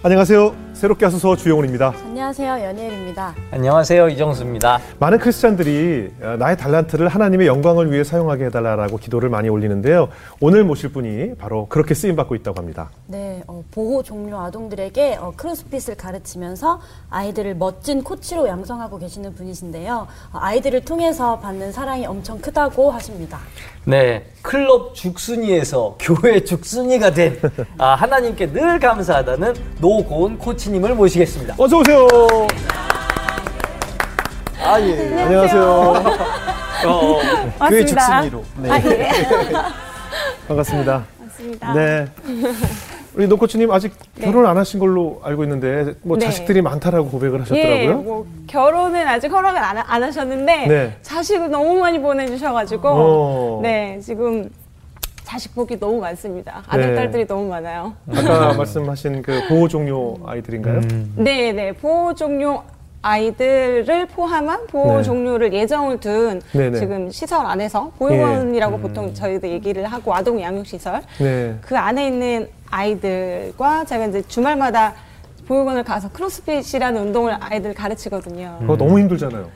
안녕하세요. 새롭게 하소서 주영훈입니다. 안녕하세요. 연예일입니다. 안녕하세요. 이정수입니다. 많은 크리스찬들이 어, 나의 달란트를 하나님의 영광을 위해 사용하게 해달라고 기도를 많이 올리는데요. 오늘 모실 분이 바로 그렇게 쓰임 받고 있다고 합니다. 네, 어, 보호 종료 아동들에게 어, 크로스핏을 가르치면서 아이들을 멋진 코치로 양성하고 계시는 분이신데요. 어, 아이들을 통해서 받는 사랑이 엄청 크다고 하십니다. 네, 클럽 죽순이에서 교회 죽순이가 된 아, 하나님께 늘 감사하다는 노고은 코치님을 모시겠습니다. 어서 오세요. 아 예. 안녕하세요. 어, 어, 교회 죽순이로. 네. 반갑습니다. 맞습니다. 네. 우리 노코치님 아직 결혼 안 하신 걸로 알고 있는데 뭐 네. 자식들이 많다라고 고백을 예, 하셨더라고요. 뭐 결혼은 아직 허락을 안, 안 하셨는데 네. 자식을 너무 많이 보내주셔가지고 어. 네 지금 자식 복이 너무 많습니다. 아들 네. 딸들이 너무 많아요. 아까 말씀하신 그 보호 종료 아이들인가요? 네, 네 보호 종료 아이들을 포함한 보호 네. 종료를 예정을 둔 네네. 지금 시설 안에서 보육원이라고 예. 보통 저희들 얘기를 하고 아동 양육 시설 네. 그 안에 있는 아이들과 제가 이제 주말마다 보육원을 가서 크로스핏이라는 운동을 아이들 가르치거든요. 그거 너무 힘들잖아요.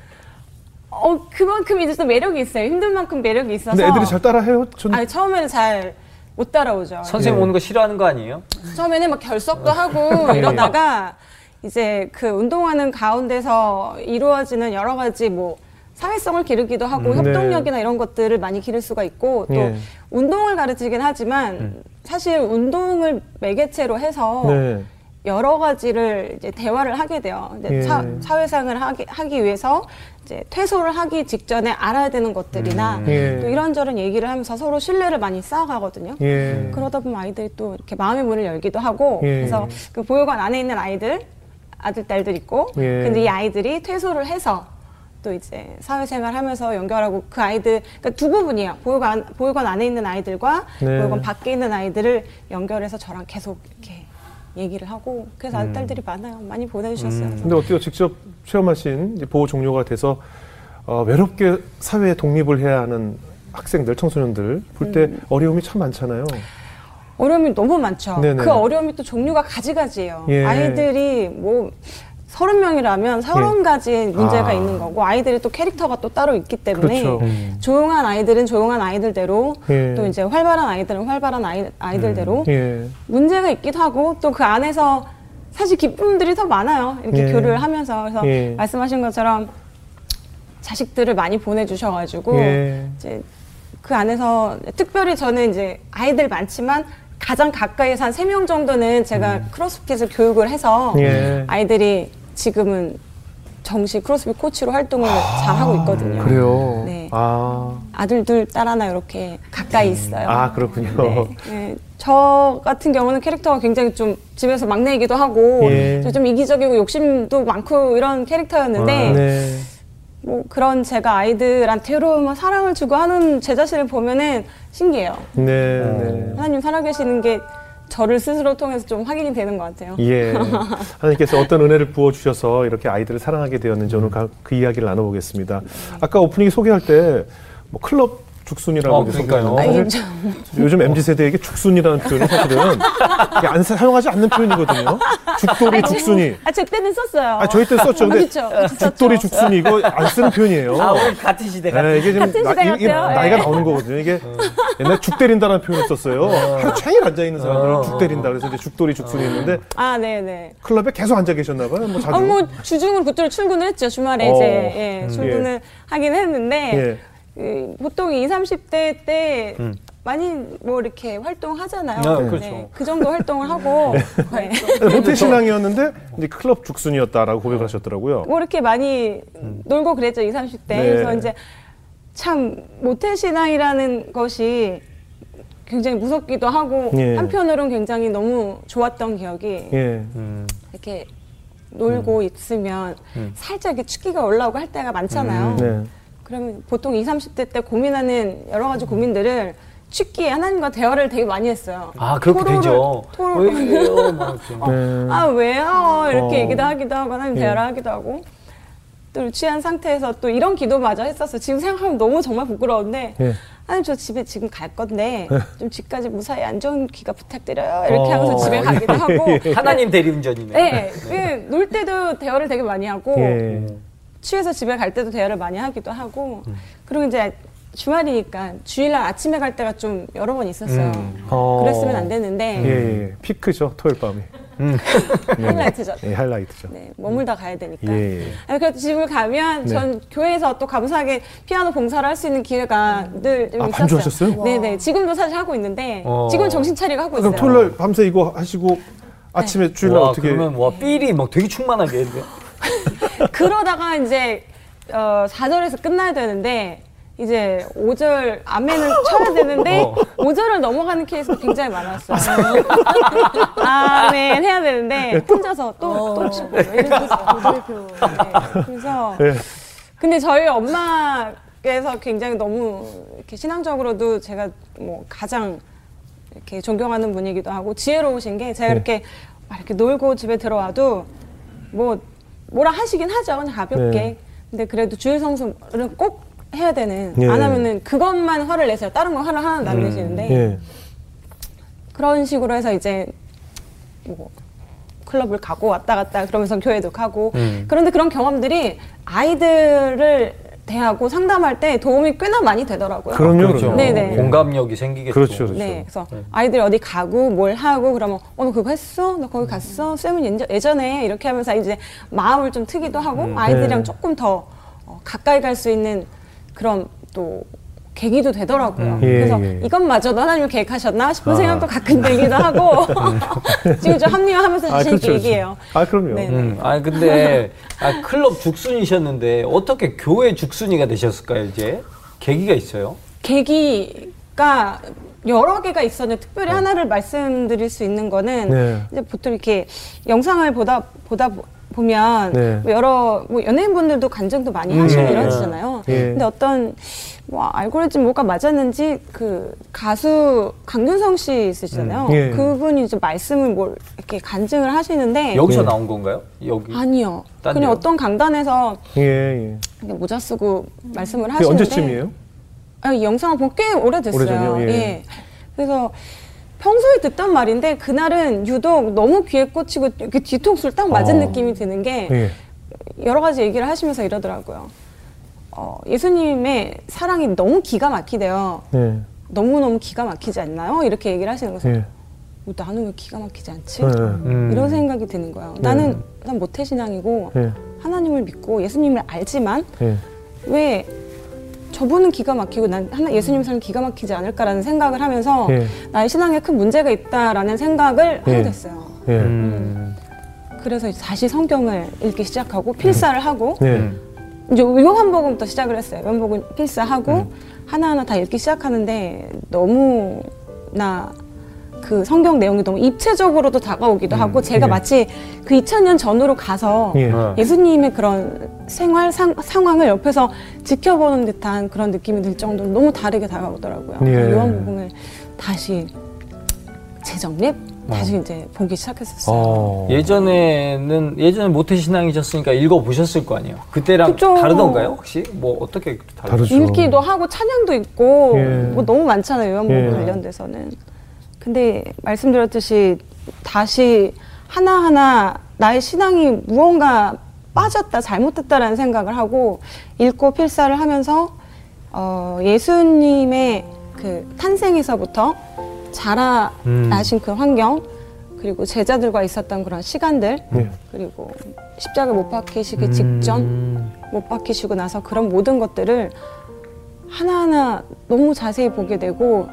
어 그만큼 이제 또 매력이 있어요. 힘든 만큼 매력이 있어서. 근데 애들이 잘 따라해요? 전 아니 처음에는 잘 못 따라오죠. 선생님 네. 오는 거 싫어하는 거 아니에요? 처음에는 막 결석도 하고 네. 이러다가 이제 그 운동하는 가운데서 이루어지는 여러 가지 뭐 사회성을 기르기도 하고 음, 네. 협동력이나 이런 것들을 많이 기를 수가 있고 또 예. 운동을 가르치긴 하지만 사실 운동을 매개체로 해서 네. 여러 가지를 이제 대화를 하게 돼요. 이제 예. 사, 사회생을 하기, 하기 위해서 이제 퇴소를 하기 직전에 알아야 되는 것들이나 음. 예. 또 이런저런 얘기를 하면서 서로 신뢰를 많이 쌓아가거든요. 예. 그러다 보면 아이들이 또 이렇게 마음의 문을 열기도 하고 예. 그래서 그 보육원 안에 있는 아이들 아들 딸들 있고 예. 근데 이 아이들이 퇴소를 해서 또 이제 사회생활 하면서 연결하고 그 아이들 그러니까 두 부분이에요 보육원 보육원 안에 있는 아이들과 네. 보육원 밖에 있는 아이들을 연결해서 저랑 계속 이렇게 얘기를 하고 그래서 아들 딸들이 많아요 많이 보내주셨어요 근데 어때요? 직접 체험하신 보호 종료가 돼서 어, 외롭게 사회에 독립을 해야 하는 학생들, 청소년들 볼때 어려움이 참 많잖아요. 어려움이 너무 많죠. 네네. 그 어려움이 또 종류가 가지가지예요. 예. 아이들이 뭐 서른 명이라면 서른 가지 문제가 아. 있는 거고 아이들이 또 캐릭터가 또 따로 있기 때문에 그렇죠. 조용한 아이들은 조용한 아이들대로 예. 또 이제 활발한 아이들은 활발한 아이, 아이들대로 예. 문제가 있기도 하고 또 그 안에서 사실 기쁨들이 더 많아요. 이렇게 예. 교류를 하면서 그래서 예. 말씀하신 것처럼 자식들을 많이 보내주셔가지고 예. 이제 그 안에서 특별히 저는 이제 아이들 많지만 가장 가까이서 한 세 명 정도는 제가 크로스핏을 교육을 해서 음. 예. 아이들이 지금은 정식 크로스핏 코치로 활동을 잘 하고 있거든요. 아, 그래요. 네. 아, 아들 둘, 딸 하나 이렇게 가까이 있어요. 아 그렇군요. 네. 네. 저 같은 경우는 캐릭터가 굉장히 좀 집에서 막내이기도 하고 예. 좀 이기적이고 욕심도 많고 이런 캐릭터였는데 아, 네. 뭐 그런 제가 아이들한테 막 사랑을 주고 하는 제 자신을 보면은 신기해요. 네. 네. 하나님 살아계시는 게 저를 스스로 통해서 좀 확인이 되는 것 같아요. 예. 하나님께서 어떤 은혜를 부어 주셔서 이렇게 아이들을 사랑하게 되었는지 오늘 가- 그 이야기를 나눠보겠습니다. 아까 오프닝 소개할 때 뭐 클럽 죽순이라고 어, 그러니까요. 아니, 저, 요즘 MZ 세대에게 죽순이라는 표현은 사실은 안 사- 사용하지 않는 표현이거든요. 죽돌이 죽순이. 아, 제 때는 썼어요. 아 저희 때 썼죠. 근데 그쵸, 죽돌이 썼죠. 죽순이 이거 안 쓰는 표현이에요. 아, 우리 같은 시대 같은 네, 이게 지금 같은 나, 같아요. 나이가 네. 나오는 거거든요. 이게 옛날 죽 때린다는 표현을 썼어요. 하루 종일 앉아 있는 사람들은 죽 때린다. 그래서 이제 죽돌이 죽순이 있는데 아, 네 네. 클럽에 계속 앉아 계셨나 봐요. 뭐 자주. 아, 뭐 주중으로 그때로 출근을 했죠. 주말에 어. 이제 예, 출근을 하긴 했는데 예. 그, 보통 20, 30대 때 음. 많이 뭐 이렇게 활동하잖아요. 아, 네, 그렇죠. 그 정도 활동을 하고 네. 모태 신앙이었는데 이제 클럽 죽순이었다라고 고백을 하셨더라고요. 뭐 이렇게 많이 놀고 그랬죠. 20, 30대. 네. 그래서 이제 참 모태 신앙이라는 것이 굉장히 무섭기도 하고 예. 한편으로는 굉장히 너무 좋았던 기억이 예. 음. 이렇게 놀고 있으면 살짝 이렇게 축기가 올라오고 할 때가 많잖아요. 네. 그러면 보통 20, 30대 때 고민하는 여러 가지 고민들을 취기에 하나님과 대화를 되게 많이 했어요. 아, 그렇게 토로를- 되죠. 토로- 왜 그래요? 막 이렇게. 네. 아 왜요? 이렇게 어. 얘기도 하기도 하고 하나님 예. 대화를 하기도 하고 또 취한 상태에서 또 이런 기도마저 했었어요. 지금 생각하면 너무 정말 부끄러운데 예. 아니 저 집에 지금 갈 건데 좀 집까지 무사히 안전 귀가 부탁드려요. 이렇게 어. 하면서 집에 가기도 하고. 하나님 대리운전이네. 네, 예, 놀 때도 대화를 되게 많이 하고 예. 취해서 집에 갈 때도 대화를 많이 하기도 하고 그리고 이제 주말이니까 주일날 아침에 갈 때가 좀 여러 번 있었어요. 어. 그랬으면 안 되는데 예, 예. 피크죠 토요일 밤이. 하이라이트죠. 예, 하이라이트죠. 네, 머물다 가야 되니까. 예, 예. 아니, 그래도 집을 가면 네. 전 교회에서 또 감사하게 피아노 봉사를 할 수 있는 기회가 늘좀 아, 있었어요. 반주하셨어요? 네네. 지금도 사실 하고 있는데 어. 지금 정신 차리고 하고 있어요. 그럼 토요일 날 밤새 이거 하시고 아침에 주일날 와, 어떻게 그러면 와 삘이 막 되게 충만하겠는데. 그러다가 이제 어, 4절에서 끝나야 되는데 이제 5절 아멘을 쳐야 되는데 어. 5절을 넘어가는 케이스가 굉장히 많았어요. 아멘 해야 되는데 혼자서 또또 치고 이러면서 고달표. 네, 그래서 예. 근데 저희 엄마께서 굉장히 너무 이렇게 신앙적으로도 제가 뭐 가장 이렇게 존경하는 분이기도 하고 지혜로우신 게 제가 네. 이렇게 막 이렇게 놀고 집에 들어와도 뭐 뭐라 하시긴 하죠 그냥 가볍게 네. 근데 그래도 주일 성수를 꼭 해야 되는 예. 안 하면은 그것만 화를 내세요 다른 건 화를 하나도 안 내시는데 예. 그런 식으로 해서 이제 뭐 클럽을 가고 왔다 갔다 그러면서 교회도 가고 음. 그런데 그런 경험들이 아이들을 대하고 상담할 때 도움이 꽤나 많이 되더라고요. 그럼요, 그렇죠. 네네. 공감력이 생기겠죠. 그렇죠, 그렇죠. 네, 그래서 아이들이 어디 가고 뭘 하고 그러면 어 너 그거 했어? 너 거기 갔어? 쌤은 예전- 예전에 이렇게 하면서 이제 마음을 좀 트기도 하고 아이들이랑 네. 조금 더 어, 가까이 갈 수 있는 그런 또 계기도 되더라고요. 예, 그래서 예. 이것마저도 하나님을 계획하셨나 싶은 아. 생각도 가끔 들기도 하고 지금 좀 합리화하면서 자신 있게 얘기해요. 아, 그럼요. 네. 음, 아 근데 아, 클럽 죽순이셨는데 어떻게 교회 죽순이가 되셨을까요? 이제 계기가 있어요. 계기가 여러 개가 있었는데 특별히 하나를 말씀드릴 수 있는 거는 네. 이제 보통 이렇게 영상을 보다 보다 보- 보면 네. 뭐 여러 뭐 연예인분들도 간증도 많이 음, 하시고 예. 이러시잖아요. 예. 근데 어떤 뭐 알고리즘 뭐가 맞았는지 그 가수 강균성 씨 있으시잖아요. 음, 예. 그분이 이제 말씀을 뭘 이렇게 간증을 하시는데 여기서 예. 나온 건가요? 여기. 아니요. 딴 그냥 데요? 어떤 강단에서 예, 예. 모자 쓰고 말씀을 그게 하시는데 언제쯤이에요? 아, 이 영상을 본꽤 오래됐어요. 오래전이요? 예. 그래서 평소에 듣던 말인데 그날은 유독 너무 귀에 꽂히고 이렇게 뒤통수를 딱 맞은 어. 느낌이 드는 게 예. 여러 가지 얘기를 하시면서 이러더라고요. 어, 예수님의 사랑이 너무 기가 막히대요. 예. 너무너무 기가 막히지 않나요? 이렇게 얘기를 하시는 거죠. 예. 어, 나는 왜 기가 막히지 않지? 예. 음. 이런 생각이 드는 거예요. 나는 난 모태신앙이고 예. 하나님을 믿고 예수님을 알지만 예. 왜 저분은 기가 막히고 난 하나 예수님 삶 기가 막히지 않을까라는 생각을 하면서 예. 나의 신앙에 큰 문제가 있다라는 생각을 예. 하게 됐어요. 예. 음. 그래서 다시 성경을 읽기 시작하고 필사를 하고 예. 음. 이제 요한복음부터 시작을 했어요. 요한복음 필사하고 음. 하나하나 다 읽기 시작하는데 너무나 그 성경 내용이 너무 입체적으로도 다가오기도 하고 제가 예. 마치 그 2000년 전으로 가서 예. 어. 예수님의 그런 생활 상, 상황을 옆에서 지켜보는 듯한 그런 느낌이 들 정도로 너무 다르게 다가오더라고요. 예. 요한복음을 다시 재정립 다시 이제 보기 시작했었어요. 어. 예전에는 예전에 모태 신앙이셨으니까 읽어 보셨을 거 아니에요. 그때랑 그쵸. 다르던가요? 혹시 뭐 어떻게 다르죠? 다르죠. 읽기도 하고 찬양도 있고 예. 뭐 너무 많잖아요 요한복음 예. 관련돼서는 근데 말씀드렸듯이 다시 하나하나 나의 신앙이 무언가 빠졌다 잘못됐다라는 생각을 하고 읽고 필사를 하면서 어, 예수님의 그 탄생에서부터 자라나신 그 환경 그리고 제자들과 있었던 그런 시간들 예. 그리고 십자가 못 박히시기 직전 못 박히시고 나서 그런 모든 것들을 하나하나 너무 자세히 보게 되고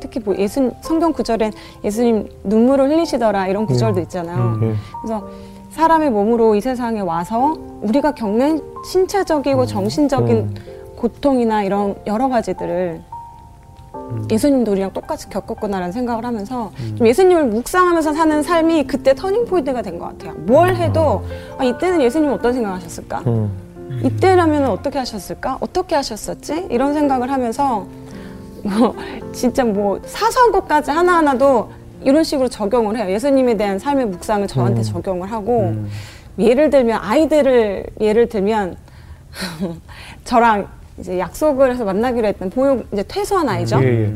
특히 뭐 예수 성경 구절엔 예수님 눈물을 흘리시더라 이런 구절도 있잖아요. 예. 그래서 사람의 몸으로 이 세상에 와서 우리가 겪는 신체적이고 정신적인 고통이나 이런 여러 가지들을 예수님도 우리랑 똑같이 겪었구나라는 생각을 하면서 좀 예수님을 묵상하면서 사는 삶이 그때 터닝 포인트가 된 것 같아요. 뭘 해도 아, 이때는 예수님 어떤 생각하셨을까? 음. 이때라면 어떻게 하셨을까? 어떻게 하셨었지? 이런 생각을 하면서 뭐 진짜 뭐 사소한 것까지 하나하나도 이런 식으로 적용을 해요. 예수님에 대한 삶의 묵상을 저한테 적용을 하고 예를 들면 아이들을 예를 들면 저랑 이제 약속을 해서 만나기로 했던 보육 이제 퇴소한 아이죠. 예, 예.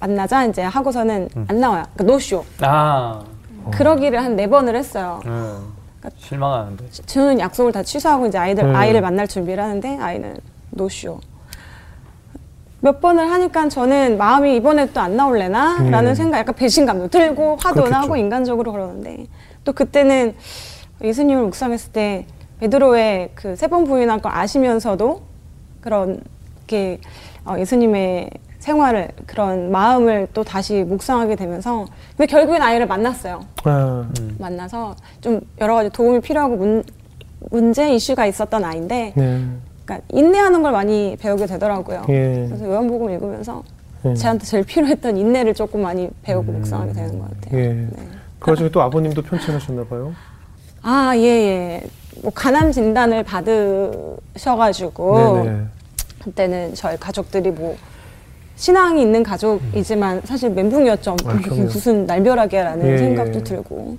만나자 이제 하고서는 안 나와요. 그러니까 노쇼. 아, 그러기를 한 네 번을 했어요. 음. 실망하는데. 저는 약속을 다 취소하고 이제 아이들 음. 아이를 만날 준비를 하는데 아이는 노쇼. 몇 번을 하니까 저는 마음이 이번에 또 안 나올래나라는 음. 생각, 약간 배신감도 들고 화도 그렇겠죠. 나고 인간적으로 그러는데 또 그때는 예수님을 묵상했을 때 베드로의 그 세 번 부인한 걸 아시면서도 그런 게 어, 예수님의 생활을 그런 마음을 또 다시 묵상하게 되면서 근데 결국엔 아이를 만났어요. 아, 만나서 좀 여러 가지 도움이 필요하고 문, 문제 이슈가 있었던 아이인데 네. 그러니까 인내하는 걸 많이 배우게 되더라고요. 예. 그래서 요한복음 읽으면서 예. 저한테 제일 필요했던 인내를 조금 많이 배우고 묵상하게 되는 것 같아요. 예. 네. 그 와중에 또 아버님도 편찮으셨나 봐요. 아, 예, 예. 뭐 간암 진단을 받으셔가지고 네네. 그때는 저희 가족들이 뭐 신앙이 있는 가족이지만 사실 멘붕이었죠. 아. 무슨 날벼락이야라는 예, 생각도 예. 들고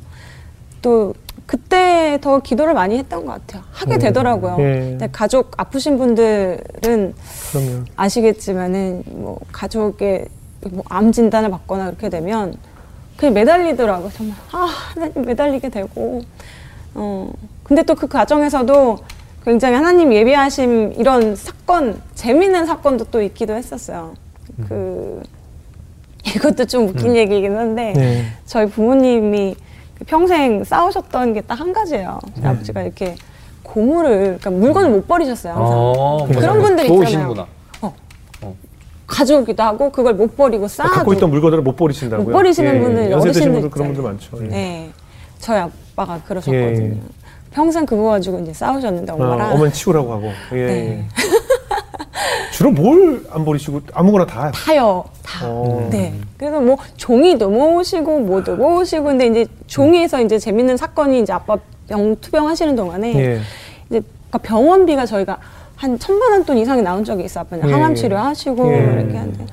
또 그때 더 기도를 많이 했던 것 같아요. 하게 음, 되더라고요. 예. 근데 가족 아프신 분들은 그럼요. 아시겠지만은 뭐 가족의 뭐 암 진단을 받거나 그렇게 되면 그냥 매달리더라고요. 정말 아 매달리게 되고 어 근데 또 그 과정에서도 굉장히 하나님 예비하심 이런 사건 재미있는 사건도 또 있기도 했었어요. 그 이것도 좀 웃긴 얘기이긴 한데 네. 저희 부모님이 그 평생 싸우셨던 게 딱 한 가지예요. 저희 아버지가 이렇게 고물을 그러니까 물건을 못 버리셨어요. 항상. 어, 그런. 분들 좋으시는구나. 가져오기도 하고 그걸 못 버리고 쌓아도 아, 갖고 있던 물건들을 못 버리신다고요? 못 버리시는 분은 연세 드신 분들 그런 분들 있잖아요. 많죠. 예. 네. 저희 아빠가 그러셨거든요. 예. 평생 그거 가지고 이제 싸우셨는데 엄마랑 어, 어머니 치우라고 하고. 예. 네. 주로 뭘 안 버리시고 아무거나 다. 타요 다. 어. 네. 그래서 뭐 종이도 모으시고 뭐도 모으시고 근데 이제 종이에서 이제 재밌는 사건이 이제 아빠 병 투병 하시는 동안에 예. 이제 그러니까 병원비가 저희가 한 천만 원 돈 이상이 나온 적이 있어 아빠는 예. 항암 치료하시고 예. 이렇게 하는데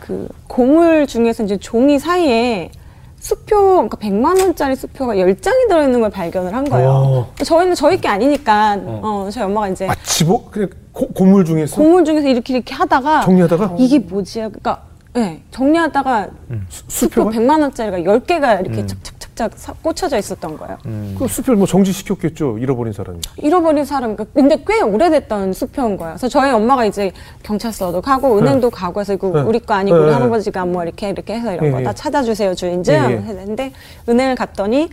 그 고물 중에서 이제 종이 사이에 수표 그러니까 100만 원짜리 수표가 10장이 들어있는 걸 발견을 한 거예요. 어. 저희는 저희 게 아니니까 어. 저희 엄마가 이제 아, 집어 그냥 고, 고물 중에서 고물 중에서 이렇게 이렇게 하다가 정리하다가 이게 뭐지? 그러니까 예, 정리하다가 수- 수표 수표가 100만 원짜리가 10개가 이렇게 착착착 착 사- 꽂혀져 있었던 거예요. 그 수표를 뭐 정지시켰겠죠. 잃어버린 사람이. 잃어버린 사람, 그러니까 근데 꽤 오래됐던 수표인 거예요. 그래서 저희 엄마가 이제 경찰서도 가고 은행도 가고 해서 이거 네. 우리 거 아니고 네. 우리 할아버지가 뭐 이렇게 이렇게 해서 이런 예, 거 예. 다 찾아주세요 주인증 예, 예. 했는데 은행을 갔더니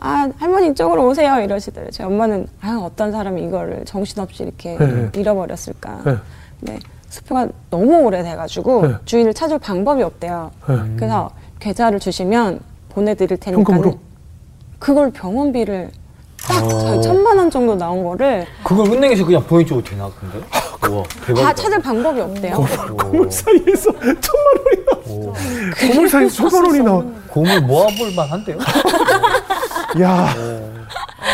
아 할머니 이쪽으로 오세요 이러시더래요. 제 엄마는 아 어떤 사람이 이거를 정신없이 이렇게 네. 잃어버렸을까. 네. 네. 수표가 너무 오래돼가지고 네. 주인을 찾을 방법이 없대요. 네. 그래서 계좌를 주시면 보내드릴 테니까 현금으로? 그걸 병원비를 딱 어. 저희 천만 원 정도 나온 거를 그걸 은행에서 그냥 보내줘도 되나 근데? 우와 대박이다. 다 찾을 방법이 없대요. 고물 사이에서 천만 원이 나와. 고물 사이에서 천만 원이 나와. 고물 모아볼 만한데요? 야.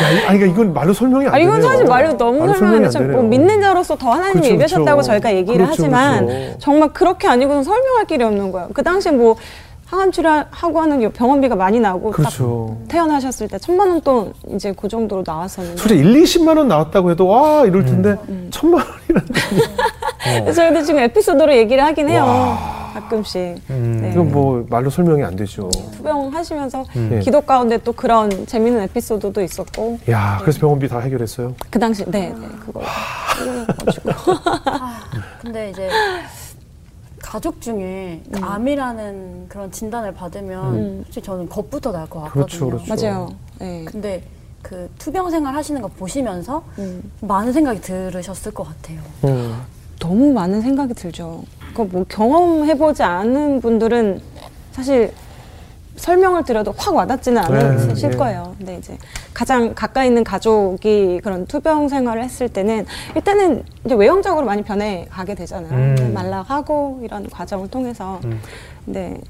야, 이- 아니, 그러니까 이건 말로 설명이 안 아, 되네요. 이건 사실 말로 너무 말로 설명하는데 안 참 되네요. 뭐 믿는 자로서 더 하나님이 그렇죠, 예배하셨다고 그렇죠. 저희가 얘기를 그렇죠, 하지만 그렇죠. 정말 그렇게 아니고는 설명할 길이 없는 거예요. 그 당시에 뭐 항암 치료하고 하는 게 병원비가 많이 나오고 그렇죠. 딱 태어나셨을 때 천만 원 돈 이제 그 정도로 나왔었는데 솔직히 1, 20만 원 나왔다고 해도 와 이럴 텐데 음. 천만 원이라는 그래서 저희도 지금 에피소드로 얘기를 하긴 해요. 가끔씩. 음. 네. 이건 뭐 말로 설명이 안 되죠. 투병 하시면서 네. 기도 가운데 또 그런 재밌는 에피소드도 있었고 야, 그래서 병원비 다 해결했어요. 그 당시 네, 네 그거 해가지고 근데 이제 가족 중에 그 음. 암이라는 그런 진단을 받으면 음. 솔직히 저는 겁부터 날것 그렇죠, 같거든요. 그렇죠. 맞아요. 네. 근데 그 투병 생활 하시는 거 보시면서 음. 많은 생각이 들으셨을 것 같아요. 음. 너무 많은 생각이 들죠. 그뭐 경험해보지 않은 분들은 사실 설명을 드려도 확 와닿지는 않으실 네, 거예요. 근데 이제 가장 가까이 있는 가족이 그런 투병 생활을 했을 때는 일단은 이제 외형적으로 많이 변해 가게 되잖아요. 음. 말라가고 이런 과정을 통해서. 음. 근데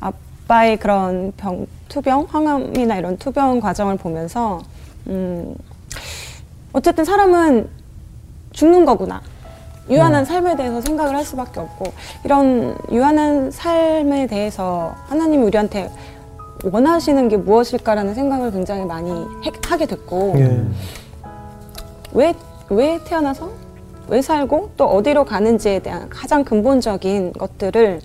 아빠의 그런 병, 투병, 항암이나 이런 투병 과정을 보면서 음, 어쨌든 사람은 죽는 거구나. 유한한 삶에 대해서 생각을 할 수밖에 없고 이런 유한한 삶에 대해서 하나님이 우리한테 원하시는 게 무엇일까라는 생각을 굉장히 많이 해- 하게 됐고 예. 왜, 왜 태어나서 왜 살고 또 어디로 가는지에 대한 가장 근본적인 것들을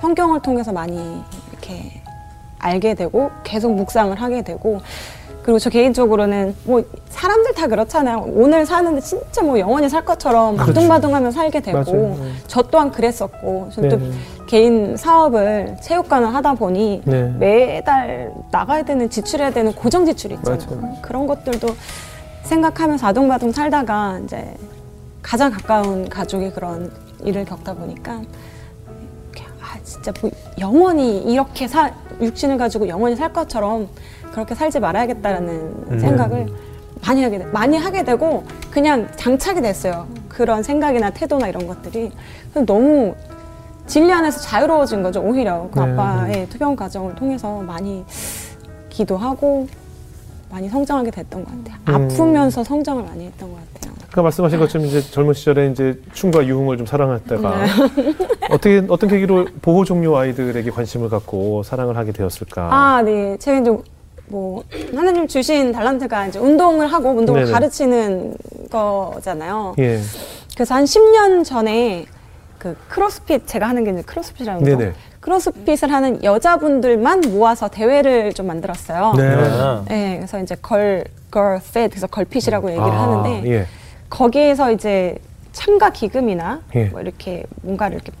성경을 통해서 많이 이렇게 알게 되고 계속 묵상을 하게 되고 그리고 저 개인적으로는 뭐 사람들 다 그렇잖아요. 오늘 사는데 진짜 뭐 영원히 살 것처럼 그렇죠. 바둥바둥하면 살게 되고 맞아요. 네. 저 또한 그랬었고 저는 또 네. 개인 사업을 체육관을 하다 보니 네. 매달 나가야 되는 지출해야 되는 고정 지출이 있잖아요. 맞아요. 그런 것들도 생각하면서 아둥바둥 살다가 이제 가장 가까운 가족이 그런 일을 겪다 보니까 아 진짜 뭐 영원히 이렇게 사 육신을 가지고 영원히 살 것처럼 그렇게 살지 말아야겠다라는 음. 생각을 많이 하게 돼, 많이 하게 되고 그냥 장착이 됐어요. 그런 생각이나 태도나 이런 것들이 너무 진리 안에서 자유로워진 거죠. 오히려 그 네. 아빠의 투병 과정을 통해서 많이 기도하고 많이 성장하게 됐던 것 같아요. 음. 아프면서 성장을 많이 했던 것 같아요. 아까 말씀하신 것처럼 이제 젊은 시절에 이제 춤과 유흥을 좀 사랑했다가 네. 어떻게 어떤 계기로 보호 종료 아이들에게 관심을 갖고 사랑을 하게 되었을까? 아, 네. 제가 이제 뭐 하나님 주신 달란트가 이제 운동을 하고 운동을 네네. 가르치는 거잖아요. 예. 그래서 한 10년 전에 그 크로스핏 제가 하는 게 이제 크로스핏이라는 거. 네네. 크로스핏을 하는 여자분들만 모아서 대회를 좀 만들었어요. 네. 네, 그래서 이제 걸, 걸 fit, 그래서 걸핏이라고 얘기를 아, 하는데 예. 거기에서 이제 참가 기금이나 예. 뭐 이렇게 뭔가를 이렇게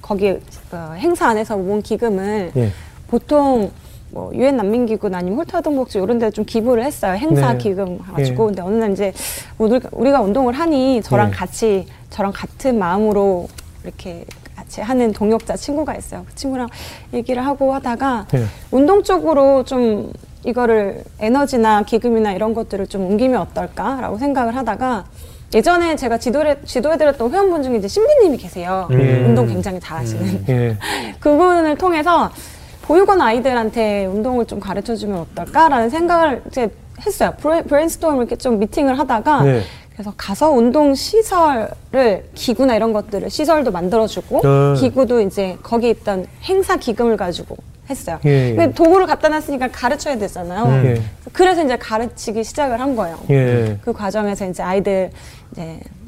거기 어, 행사 안에서 모은 기금을 예. 보통 뭐 유엔 난민기구나 아니면 홀타동복지 이런 데 좀 기부를 했어요. 행사 네. 기금 가지고. 예. 근데 어느 날 이제 우리가, 우리가 운동을 하니 저랑 예. 같이 저랑 같은 마음으로 이렇게 같이 하는 동역자 친구가 있어요. 그 친구랑 얘기를 하고 하다가 예. 운동 쪽으로 좀 이거를 에너지나 기금이나 이런 것들을 좀 옮기면 어떨까라고 생각을 하다가 예전에 제가 지도를, 지도해드렸던 회원분 중에 이제 신부님이 계세요. 음. 운동 굉장히 잘하시는. 예. 그분을 통해서 보육원 아이들한테 운동을 좀 가르쳐 주면 어떨까라는 생각을 이제 했어요. 브레, 브레인스토음을 이렇게 좀 미팅을 하다가 네. 그래서 가서 운동 시설을 기구나 이런 것들을 시설도 만들어주고 네. 기구도 이제 거기 있던 행사 기금을 가지고 했어요. 예, 예. 근데 도구를 갖다 놨으니까 가르쳐야 되잖아요. 음. 예. 그래서 이제 가르치기 시작을 한 거예요. 예. 그 과정에서 이제 아이들 이제 뭐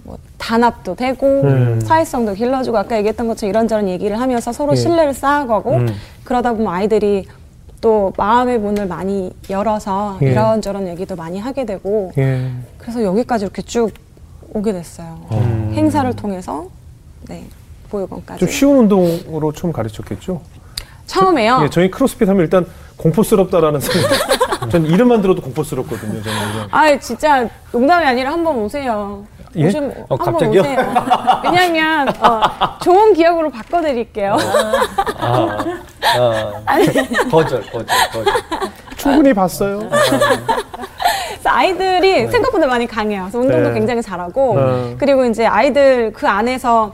단합도 되고 음. 사회성도 길러주고 아까 얘기했던 것처럼 이런저런 얘기를 하면서 서로 예. 신뢰를 쌓아가고 음. 그러다 보면 아이들이 또 마음의 문을 많이 열어서 예. 이런저런 얘기도 많이 하게 되고 예. 그래서 여기까지 이렇게 쭉 오게 됐어요. 음. 행사를 통해서 네 보육원까지 좀 쉬운 운동으로 처음 가르쳤겠죠? 처음에요. 예, 저희 크로스핏 하면 일단 공포스럽다라는 생각. 전 이름만 들어도 공포스럽거든요. 저는. 아 진짜 농담이 아니라 한번 오세요. 예? 오시면 어, 한번 갑자기요? 오세요. 왜냐면 어, 좋은 기억으로 바꿔드릴게요. 아, 아, 거절, 거절, 거절. 충분히 봤어요. 그래서 아이들이 생각보다 많이 강해요. 그래서 운동도 네. 굉장히 잘하고 네. 그리고 이제 아이들 그 안에서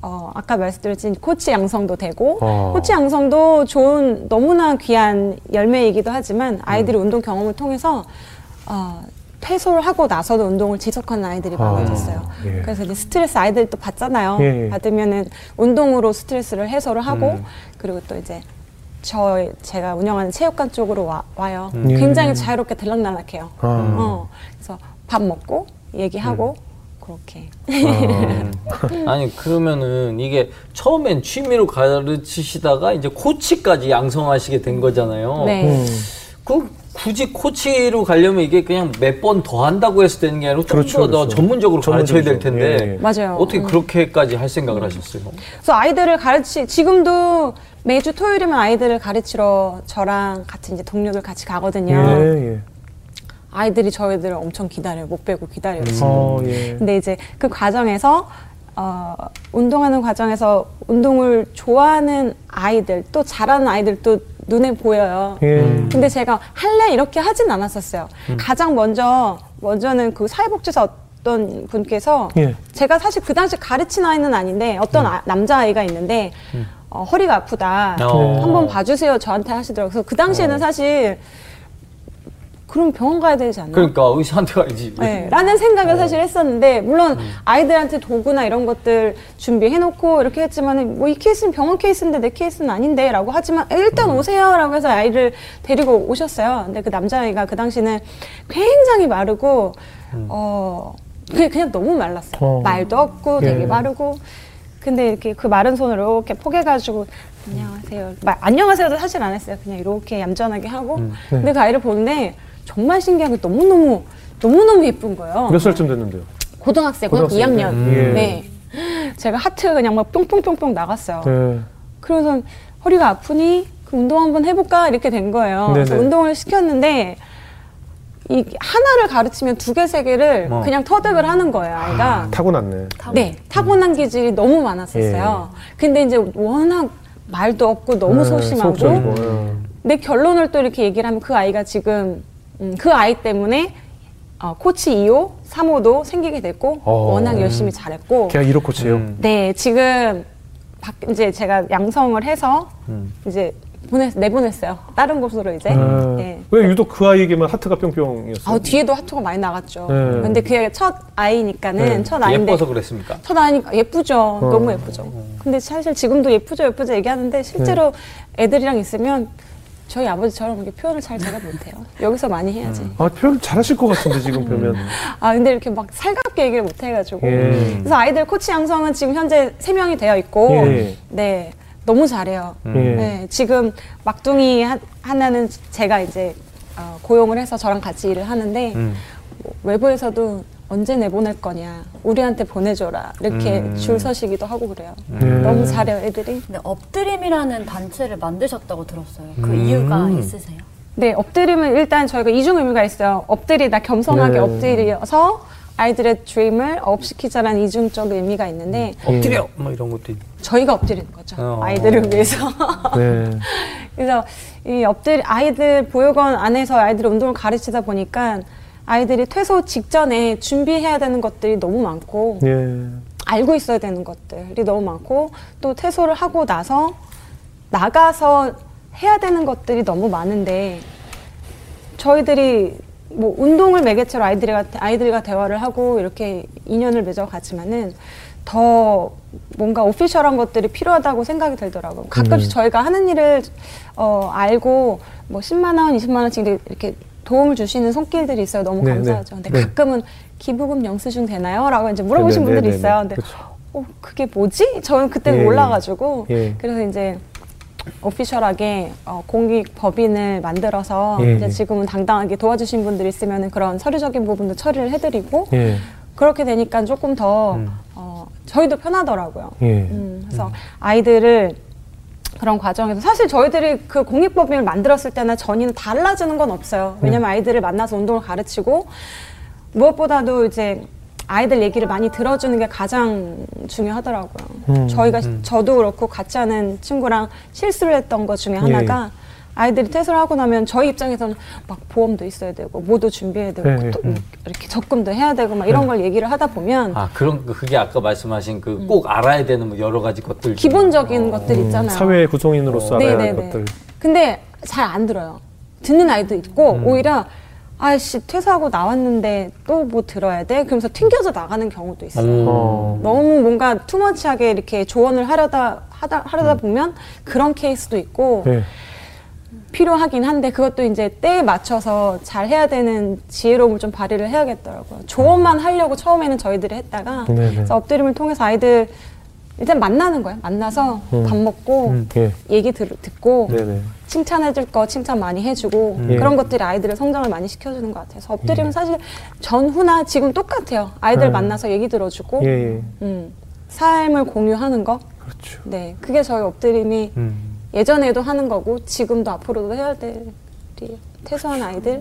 어, 아까 말씀드렸듯이 코치 양성도 되고 어. 코치 양성도 좋은 너무나 귀한 열매이기도 하지만 아이들이 운동 경험을 통해서 어, 퇴소를 하고 나서도 운동을 지속하는 아이들이 아, 많아졌어요. 예. 그래서 이제 스트레스 아이들이 또 받잖아요. 예, 예. 받으면은 운동으로 스트레스를 해소를 하고 음. 그리고 또 이제 저 제가 운영하는 체육관 쪽으로 와, 와요. 음. 굉장히 자유롭게 들락날락해요. 아. 어, 그래서 밥 먹고 얘기하고 그렇게. 아. 아니 그러면은 이게 처음엔 취미로 가르치시다가 이제 코치까지 양성하시게 된 거잖아요. 네. 음. 그 굳이 코치로 가려면 이게 그냥 몇 번 더 한다고 해서 되는 게 아니라 좀 그렇죠, 그렇죠. 전문적으로 가르쳐야 될. 텐데 예, 예. 맞아요. 어떻게 음. 그렇게까지 할 생각을 하셨어요? 그래서 아이들을 가르치 지금도 매주 토요일이면 아이들을 가르치러 저랑 같이 이제 동력을 같이 가거든요. 예, 예. 아이들이 저희들을 엄청 기다려요. 못 빼고 기다려요. 지금. 어, 예. 근데 이제 그 과정에서 어, 운동하는 과정에서 운동을 좋아하는 아이들 또 잘하는 아이들도 눈에 보여요. 예. 근데 제가 할래 이렇게 하진 않았었어요. 가장 먼저 먼저는 그 사회복지사 어떤 분께서 예. 제가 사실 그 당시 가르친 아이는 아닌데 어떤 아- 남자 아이가 있는데 어, 허리가 아프다. 어. 한번 봐주세요. 저한테 하시더라고요. 그래서 그 당시에는 사실 그럼 병원 가야 되지 않나? 그러니까 의사한테 가야지. 네, 라는 생각을 사실 했었는데 물론 아이들한테 도구나 이런 것들 준비해놓고 이렇게 했지만 뭐 이 케이스는 병원 케이스인데 내 케이스는 아닌데라고 하지만 일단 오세요라고 해서 아이를 데리고 오셨어요. 근데 그 남자아이가 그 당시는 굉장히 마르고 어 그냥, 그냥 너무 말랐어요. 어. 말도 없고 되게 예. 마르고. 근데 이렇게 그 마른 손을 이렇게 포개가지고 안녕하세요. 말, 안녕하세요도 사실 안 했어요. 그냥 이렇게 얌전하게 하고. 네. 근데 그 아이를 보는데 정말 신기한 게 너무너무 너무너무 예쁜 거예요. 몇 살쯤 됐는데요? 고등학생, 고등학교 고등학생. 2학년. 음. 예. 네. 제가 하트가 그냥 막 뿅뿅뿅뿅 나갔어요. 네. 그래서 허리가 아프니 그 운동 한번 해볼까 이렇게 된 거예요. 그래서. 운동을 시켰는데 이 하나를 가르치면 두 개, 세 개를 어. 그냥 터득을 하는 거예요, 아이가. 타고났네. 네, 타고난 기질이 너무 많았었어요. 근데 이제 워낙 말도 없고 너무 네, 소심하고 예. 내 결론을 또 이렇게 얘기를 하면 그 아이가 지금 음, 그 아이 때문에 어, 코치 2호, 3호도 생기게 됐고 어. 워낙 열심히 잘했고 걔가 1호 코치예요. 음. 네 지금 박- 이제 제가 양성을 해서 음. 이제 보내 내보냈어요 다른 곳으로 이제 예. 네. 왜 유독 그 아이에게만 하트가 뿅뿅이었어요? 아, 뒤에도 하트가 많이 나갔죠. 네. 근데 그게 첫 아이니까는 네. 첫 아이인데 예뻐서 그랬습니까? 첫 아이니까 예쁘죠. 어. 너무 예쁘죠. 근데 사실 지금도 예쁘죠, 예쁘죠 얘기하는데 실제로 네. 애들이랑 있으면 저희 아버지처럼 이렇게 표현을 잘 제가 못해요. 여기서 많이 해야지. 아, 표현 잘하실 것 같은데, 지금 보면. 아 근데 이렇게 막 살갑게 얘기를 못 해가지고. 예. 그래서 아이들 코치 양성은 지금 현재 세 명이 되어 있고, 예. 네 너무 잘해요. 예. 네, 지금 막둥이 하, 하나는 제가 이제 어, 고용을 해서 저랑 같이 일을 하는데 음. 뭐 외부에서도 언제 내보낼 거냐, 우리한테 보내줘라 이렇게 음. 줄 서시기도 하고 그래요. 예. 너무 잘해요, 애들이. 근데 엎드림이라는 단체를 만드셨다고 들었어요. 그 음. 이유가 있으세요? 네, 엎드림은 일단 저희가 이중 의미가 있어요. 엎드리다 겸손하게 네. 엎드려서 아이들의 드림을 업시키자라는 이중적 의미가 있는데 엎드려 뭐 이런 것도 있. 저희가 엎드리는 거죠. 어. 아이들을 위해서. 네. 그래서 이 엎드리 아이들 보육원 안에서 아이들 운동을 가르치다 보니까 아이들이 퇴소 직전에 준비해야 되는 것들이 너무 많고 예. 알고 있어야 되는 것들이 너무 많고 또 퇴소를 하고 나서 나가서 해야 되는 것들이 너무 많은데 저희들이 뭐 운동을 매개체로 아이들과 아이들과 대화를 하고 이렇게 인연을 맺어 갔지만은 더 뭔가 오피셜한 것들이 필요하다고 생각이 들더라고요. 가끔씩 음. 저희가 하는 일을 어, 알고 뭐 10만 원, 20만 원씩 이렇게 도움을 주시는 손길들이 있어요. 너무 네, 감사하죠. 네. 근데 네. 가끔은 기부금 영수증 되나요? 라고 이제 물어보신 네, 네, 분들이 있어요. 네. 근데 그쵸. 어, 그게 뭐지? 저는 그때 예, 몰라가지고 예. 그래서 이제 오피셜하게 어, 공익 법인을 만들어서 예. 이제 지금은 당당하게 도와주신 분들 있으면 그런 서류적인 부분도 처리를 해드리고 예. 그렇게 되니까 조금 더 음. 어, 저희도 편하더라고요. 예. 음, 그래서 아이들을 그런 과정에서 사실 저희들이 그 공익법인을 만들었을 때나 전이는 달라지는 건 없어요. 왜냐면 아이들을 만나서 운동을 가르치고 무엇보다도 이제 아이들 얘기를 많이 들어주는 게 가장 중요하더라고요. 음, 저희가 저도 그렇고 같이 하는 친구랑 실수를 했던 것 중에 하나가 아이들이 퇴소를 하고 나면 저희 입장에서는 막 보험도 있어야 되고 뭐도 준비해야 되고 네, 또 네. 이렇게 적금도 해야 되고 막 이런 걸 얘기를 하다 보면 아 그런 그- 그게 아까 말씀하신 그 꼭 알아야 되는 뭐 여러 가지 것들. 기본적인 어. 것들 있잖아요. 사회 구성인으로서 알아야 할 네네네. 것들. 근데 잘 안 들어요. 듣는 아이도 있고 오히려 아씨 퇴사하고 나왔는데 또 뭐 들어야 돼? 그러면서 튕겨져 나가는 경우도 있어요. 음. 어. 너무 뭔가 투머치하게 이렇게 조언을 하려다 하다 하려다 보면 그런 케이스도 있고 예. 필요하긴 한데 그것도 이제 때에 맞춰서 잘 해야 되는 지혜로움을 좀 발휘를 해야겠더라고요. 조언만 하려고 처음에는 저희들이 했다가 엎드림을 통해서 아이들 일단 만나는 거예요. 만나서 음. 밥 먹고 예. 얘기 들, 듣고 네네. 칭찬해줄 거 칭찬 많이 해주고 예. 그런 것들이 아이들의 성장을 많이 시켜주는 것 같아요. 그래서 엎드리면 사실 전후나 지금 똑같아요. 아이들 예. 만나서 얘기 들어주고 예, 예. 음, 삶을 공유하는 거. 그렇죠. 네, 그게 저희 엎드림이 음. 예전에도 하는 거고 지금도 앞으로도 해야 될 일이에요. 퇴소한 아이들,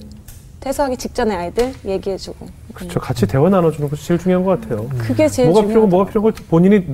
퇴소하기 직전의 아이들 얘기해주고. 그렇죠. 같이 대화 나눠주는 것이 제일 중요한 것 같아요. 그게 제일 뭐가 중요한 필요하고 뭐가 필요한 걸 본인이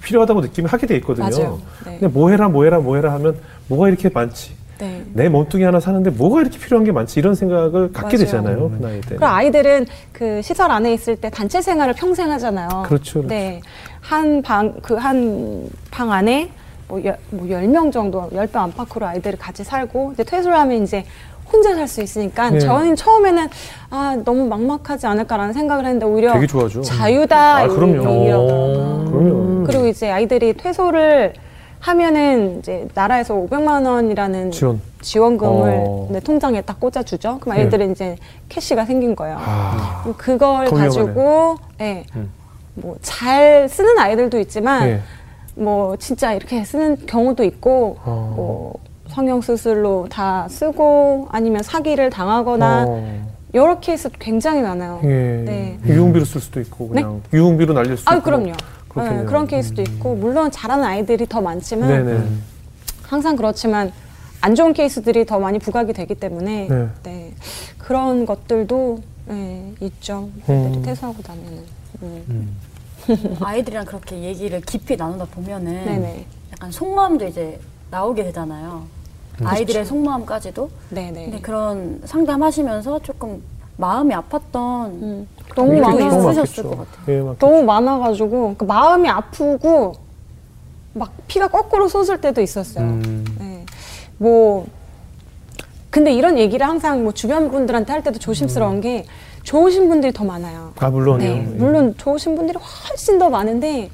필요하다고 느끼면 하게 돼 있거든요. 맞아요. 네. 근데 뭐 해라 뭐 해라 뭐 해라 하면 뭐가 이렇게 많지? 네. 내 몸뚱이 하나 사는데 뭐가 이렇게 필요한 게 많지? 이런 생각을 갖게 맞아요. 되잖아요. 그 나이 때. 그리고 아이들은 그 시설 안에 있을 때 단체 생활을 평생 하잖아요. 그렇죠, 그렇죠. 네. 한 방, 그 한 방 안에 뭐, 열, 뭐 10명 정도, 10배 안팎으로 아이들이 같이 살고, 이제 퇴소를 하면 이제 혼자 살 수 있으니까 네. 저는 처음에는 아, 너무 막막하지 않을까라는 생각을 했는데 오히려 되게 좋아하죠. 자유다 아, 이 그럼요. 얘기하더라고요. 그럼요. 그리고 이제 아이들이 퇴소를 하면은 이제 나라에서 500만 원이라는 지원. 지원금을 어. 내 통장에 딱 꽂아주죠. 그럼 네. 아이들은 이제 캐시가 생긴 거예요. 아. 그걸 더 가지고 예, 음. 뭐잘 쓰는 아이들도 있지만 예. 뭐 진짜 이렇게 쓰는 경우도 있고 어. 뭐 성형 수술로 다 쓰고 아니면 사기를 당하거나 어. 여러 케이스 굉장히 많아요. 예. 네. 유흥비로 쓸 수도 있고 그냥 유흥비로 날릴 수도 아 있고. 그럼요. 그렇겠네요. 네, 그런 케이스도 있고 물론 잘하는 아이들이 더 많지만 네네. 항상 그렇지만 안 좋은 케이스들이 더 많이 부각이 되기 때문에 네. 네. 그런 것들도 네, 있죠. 음. 퇴소하고 나면은. 음. 음. 아이들이랑 그렇게 얘기를 깊이 나누다 보면은 네네. 약간 속마음도 이제 나오게 되잖아요. 아이들의 속마음까지도. 네네. 근데 그런 상담하시면서 조금 마음이 아팠던 음. 너무 많이 많겠죠. 것 같아요. 예, 막 너무 많아가지고 그 마음이 아프고 막 피가 거꾸로 솟을 때도 있었어요. 음. 네. 뭐 근데 이런 얘기를 항상 뭐 주변 분들한테 할 때도 조심스러운 게 좋으신 분들이 더 많아요. 아 물론이요. 네, 물론 좋으신 분들이 훨씬 더 많은데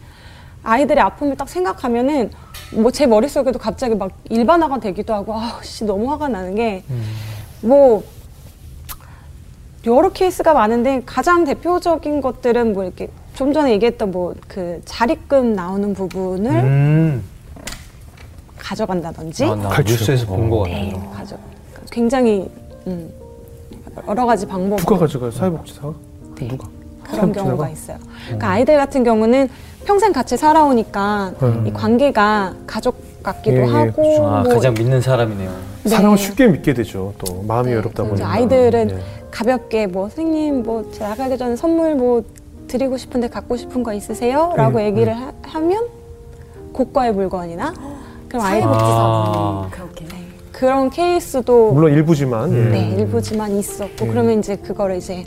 아이들의 아픔을 딱 생각하면은 뭐 제 머릿속에도 갑자기 막 일반화가 되기도 하고 아씨 너무 화가 나는 게 뭐 여러 케이스가 많은데 가장 대표적인 것들은 뭐 이렇게 좀 전에 얘기했던 뭐 그 자립금 나오는 부분을 음. 가져간다든지 아, 나 그렇죠. 뉴스에서 본것 네, 같아요. 가져 굉장히 음, 여러 가지 방법 누가 가져가요? 사회복지사가? 누가? 그런? 경우가 있어요. 그러니까 아이들 같은 경우는 평생 같이 살아오니까 음. 이 관계가 가족 같기도 예, 예, 하고 아, 뭐 가장 믿는 사람이네요. 네. 사랑을 쉽게 믿게 되죠. 또 마음이 네, 어렵다 보니까. 아이들은 네. 가볍게 뭐 선생님 뭐 제가 나가기 전에 선물 뭐 드리고 싶은데 갖고 싶은 거 있으세요? 라고 네, 얘기를 하, 하면 고가의 물건이나 그럼 아이 사회복지사분이 아. 그렇게 네, 그런 케이스도 물론 일부지만. 음. 예. 네, 일부지만 있었고 음. 그러면 이제 그거를 이제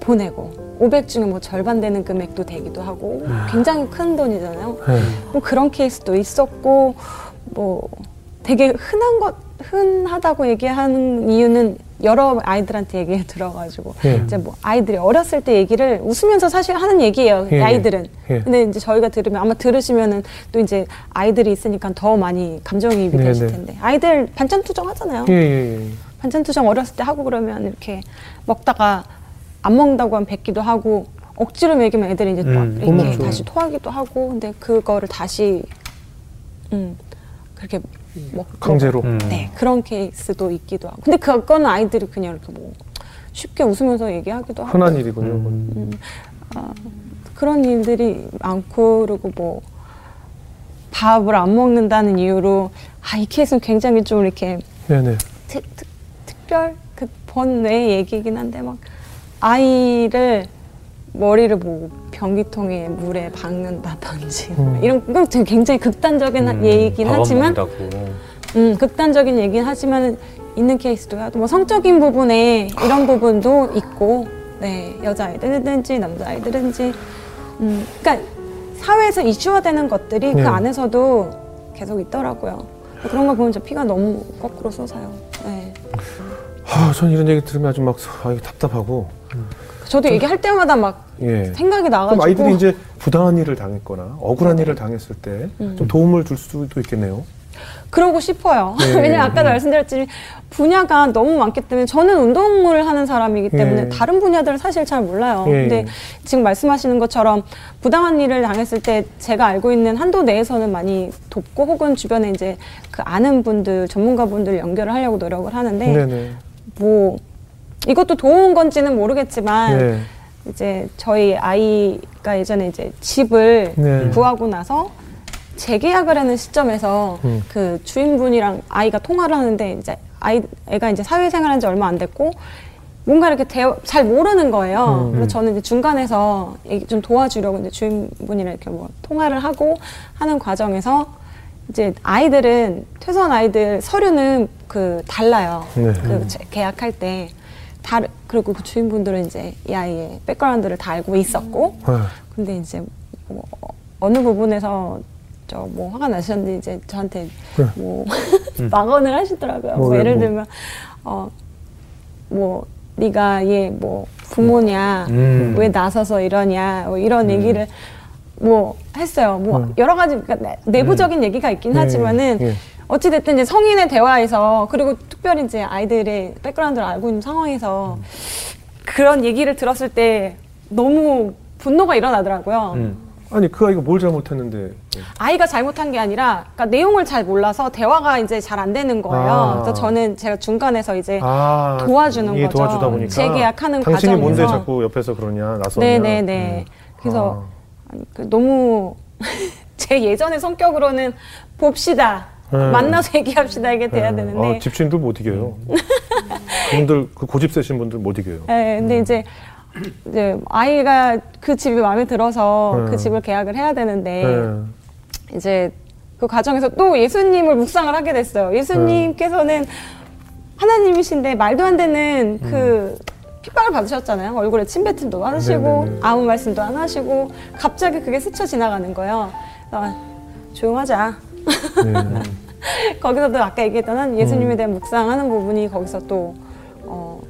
보내고 500 중에 뭐 절반 되는 금액도 되기도 하고 굉장히 큰 돈이잖아요. 네. 뭐 그런 케이스도 있었고 뭐 되게 흔한 것 흔하다고 얘기하는 이유는 여러 아이들한테 얘기를 들어가지고 예. 이제 뭐 아이들이 어렸을 때 얘기를 웃으면서 사실 하는 얘기예요 예, 아이들은 예. 근데 이제 저희가 들으면 아마 들으시면은 또 이제 아이들이 있으니까 더 많이 감정이입이 네, 되실 네. 텐데 아이들 반찬 투정 하잖아요 예, 예, 예. 반찬 투정 어렸을 때 하고 그러면 이렇게 먹다가 안 먹는다고 하면 뱉기도 하고 억지로 먹이면 애들이 이제 또 음, 못 이렇게. 다시 토하기도 하고 근데 그거를 다시 음 그렇게 먹 강제로. 음. 네 그런 케이스도 있기도 하고 근데 그거는 아이들이 그냥 이렇게 뭐 쉽게 웃으면서 얘기하기도 하고 흔한 일이군요. 음. 그런 일들이 많고 그리고 뭐 밥을 안 먹는다는 이유로 아 이 케이스는 굉장히 좀 이렇게 네네. 특, 특, 특별 그 번외 얘기긴 한데 막 아이를 머리를 뭐 변기통에 물에 박는다든지 음. 이런 건 굉장히 극단적인 음, 안 하지만 먹는다고. 음, 극단적인 얘기는 하지만 있는 케이스도 하고 뭐 성적인 부분에 이런 부분도 있고 네 여자아이들든지 남자아이들든지 음, 그러니까 사회에서 이슈화되는 것들이 네. 그 안에서도 계속 있더라고요. 그런 거 보면 저 피가 너무 거꾸로 솟아요. 네. 아, 전 이런 얘기 들으면 아주 막 아, 답답하고. 저도 얘기할 때마다 막 예. 생각이 그럼 나가지고 아이들이 이제 부당한 일을 당했거나 억울한 일을 당했을 때좀 음. 도움을 줄 수도 있겠네요. 그러고 싶어요. 네. 왜냐면 아까도 말씀드렸지만 분야가 너무 많기 때문에 저는 운동을 하는 사람이기 때문에 예. 다른 분야들은 사실 잘 몰라요. 예. 근데 지금 말씀하시는 것처럼 부당한 일을 당했을 때 제가 알고 있는 한도 내에서는 많이 돕고 혹은 주변에 이제 그 아는 분들 전문가분들 연결을 하려고 노력을 하는데. 뭐 이것도 도운 건지는 모르겠지만 네. 이제 저희 아이가 예전에 이제 집을 네. 구하고 나서 재계약을 하는 시점에서 음. 그 주인분이랑 아이가 통화를 하는데 이제 아이 애가 이제 사회생활한 지 얼마 안 됐고 뭔가 이렇게 대화, 잘 모르는 거예요. 음. 그래서 저는 이제 중간에서 좀 도와주려고 이제 주인분이랑 이렇게 뭐 통화를 하고 하는 과정에서 이제 아이들은 퇴소한 아이들 서류는 그 달라요. 네. 그 제- 계약할 때 다르 그리고 그 주인분들은 이제 이 아이의 백그라운드를 다 알고 있었고 아, 근데 이제 뭐 어느 부분에서 저 뭐 화가 나셨는데 이제 저한테 네. 뭐 막언을 하시더라고요. 뭐뭐 왜, 예를 뭐. 들면 어뭐 네가 얘 뭐 부모냐 음. 왜 나서서 이러냐 뭐 이런 얘기를 뭐 했어요. 뭐 음. 여러 가지 그러니까 내- 내부적인 얘기가 있긴 예, 하지만은 예. 어찌 됐든 이제 성인의 대화에서 그리고 특별히 이제 아이들의 백그라운드를 알고 있는 상황에서 그런 얘기를 들었을 때 너무 분노가 일어나더라고요. 음. 아니 그 아이가 뭘 잘못했는데 아이가 잘못한 게 아니라 그러니까 내용을 잘 몰라서 대화가 이제 잘 안 되는 거예요. 아. 그래서 저는 제가 중간에서 이제 아, 도와주는 거죠. 도와주다 보니까 재계약하는 당신이 뭔데 과정에서. 자꾸 옆에서 그러냐 나서냐 네네네. 그래서 아니, 그 너무 제 예전의 성격으로는 봅시다. 네. 만나서 얘기합시다 이게 돼야 네. 되는데. 아, 집주인들 못 이겨요. 그분들 그 고집 세신 분들 못 이겨요. 네, 근데 이제 이제 아이가 그 집이 마음에 들어서 네. 그 집을 계약을 해야 되는데 네. 이제 그 과정에서 또 예수님을 묵상을 하게 됐어요. 예수님께서는 하나님이신데 말도 안 되는 그 핍박을 받으셨잖아요. 얼굴에 침뱉음도 안 하시고 네네네. 아무 말씀도 안 하시고 갑자기 그게 스쳐 지나가는 거예요. 조용하자. 네. 거기서도 아까 얘기했던 한 예수님에 대한 묵상하는 부분이 거기서 또 어,